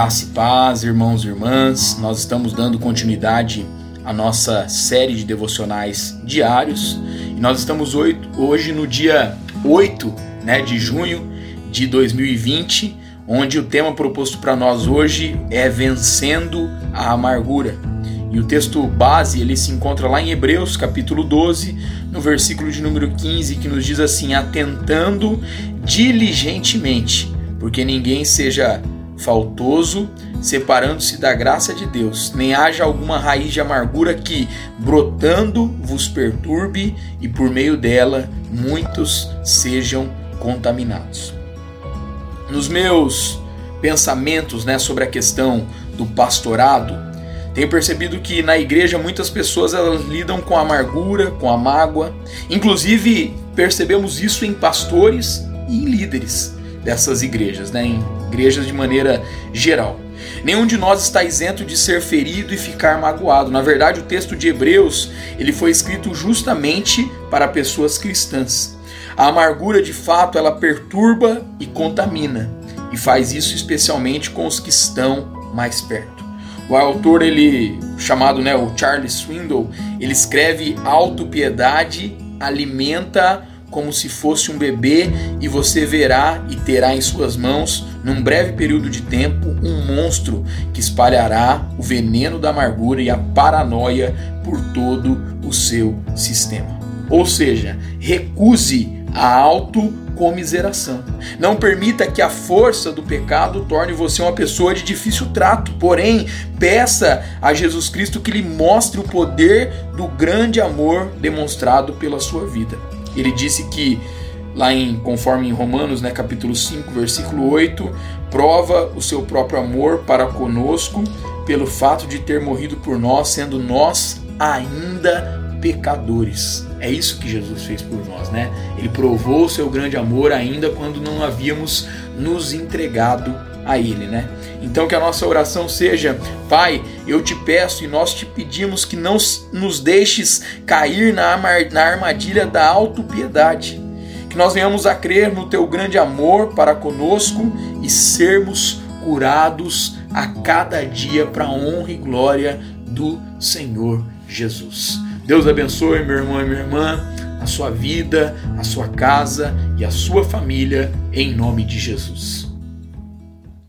Graça e paz, irmãos e irmãs. Nós estamos dando continuidade à nossa série de devocionais diários. E nós estamos hoje no dia 8 né, de junho de 2020, onde o tema proposto para nós hoje é Vencendo a Amargura. E o texto base ele se encontra lá em Hebreus, capítulo 12, no versículo de número 15, que nos diz assim: Atentando diligentemente, porque ninguém seja faltoso, separando-se da graça de Deus, nem haja alguma raiz de amargura que, brotando, vos perturbe e por meio dela muitos sejam contaminados. Nos meus pensamentos né, sobre a questão do pastorado, tenho percebido que na igreja muitas pessoas elas lidam com a amargura, com a mágoa. Inclusive, percebemos isso em pastores e em líderes dessas igrejas, né? em igrejas de maneira geral. Nenhum de nós está isento de ser ferido e ficar magoado. Na verdade, o texto de Hebreus ele foi escrito justamente para pessoas cristãs. A amargura, de fato, ela perturba e contamina, e faz isso especialmente com os que estão mais perto. O autor, ele chamado né, o Charles Swindoll, ele escreve autopiedade alimenta como se fosse um bebê, e você verá e terá em suas mãos, num breve período de tempo, um monstro que espalhará o veneno da amargura e a paranoia por todo o seu sistema. Ou seja, recuse a autocomiseração. Não permita que a força do pecado torne você uma pessoa de difícil trato. Porém, peça a Jesus Cristo que lhe mostre o poder do grande amor demonstrado pela sua vida. Ele disse que lá em conforme em Romanos, né, capítulo 5, versículo 8, prova o seu próprio amor para conosco pelo fato de ter morrido por nós, sendo nós ainda pecadores. É isso que Jesus fez por nós, né? Ele provou o seu grande amor ainda quando não havíamos nos entregado a Ele, né? Então que a nossa oração seja, Pai, eu te peço e nós te pedimos que não nos deixes cair na armadilha da autopiedade, que nós venhamos a crer no teu grande amor para conosco e sermos curados a cada dia para a honra e glória do Senhor Jesus. Deus abençoe, meu irmão e minha irmã, a sua vida, a sua casa e a sua família, em nome de Jesus.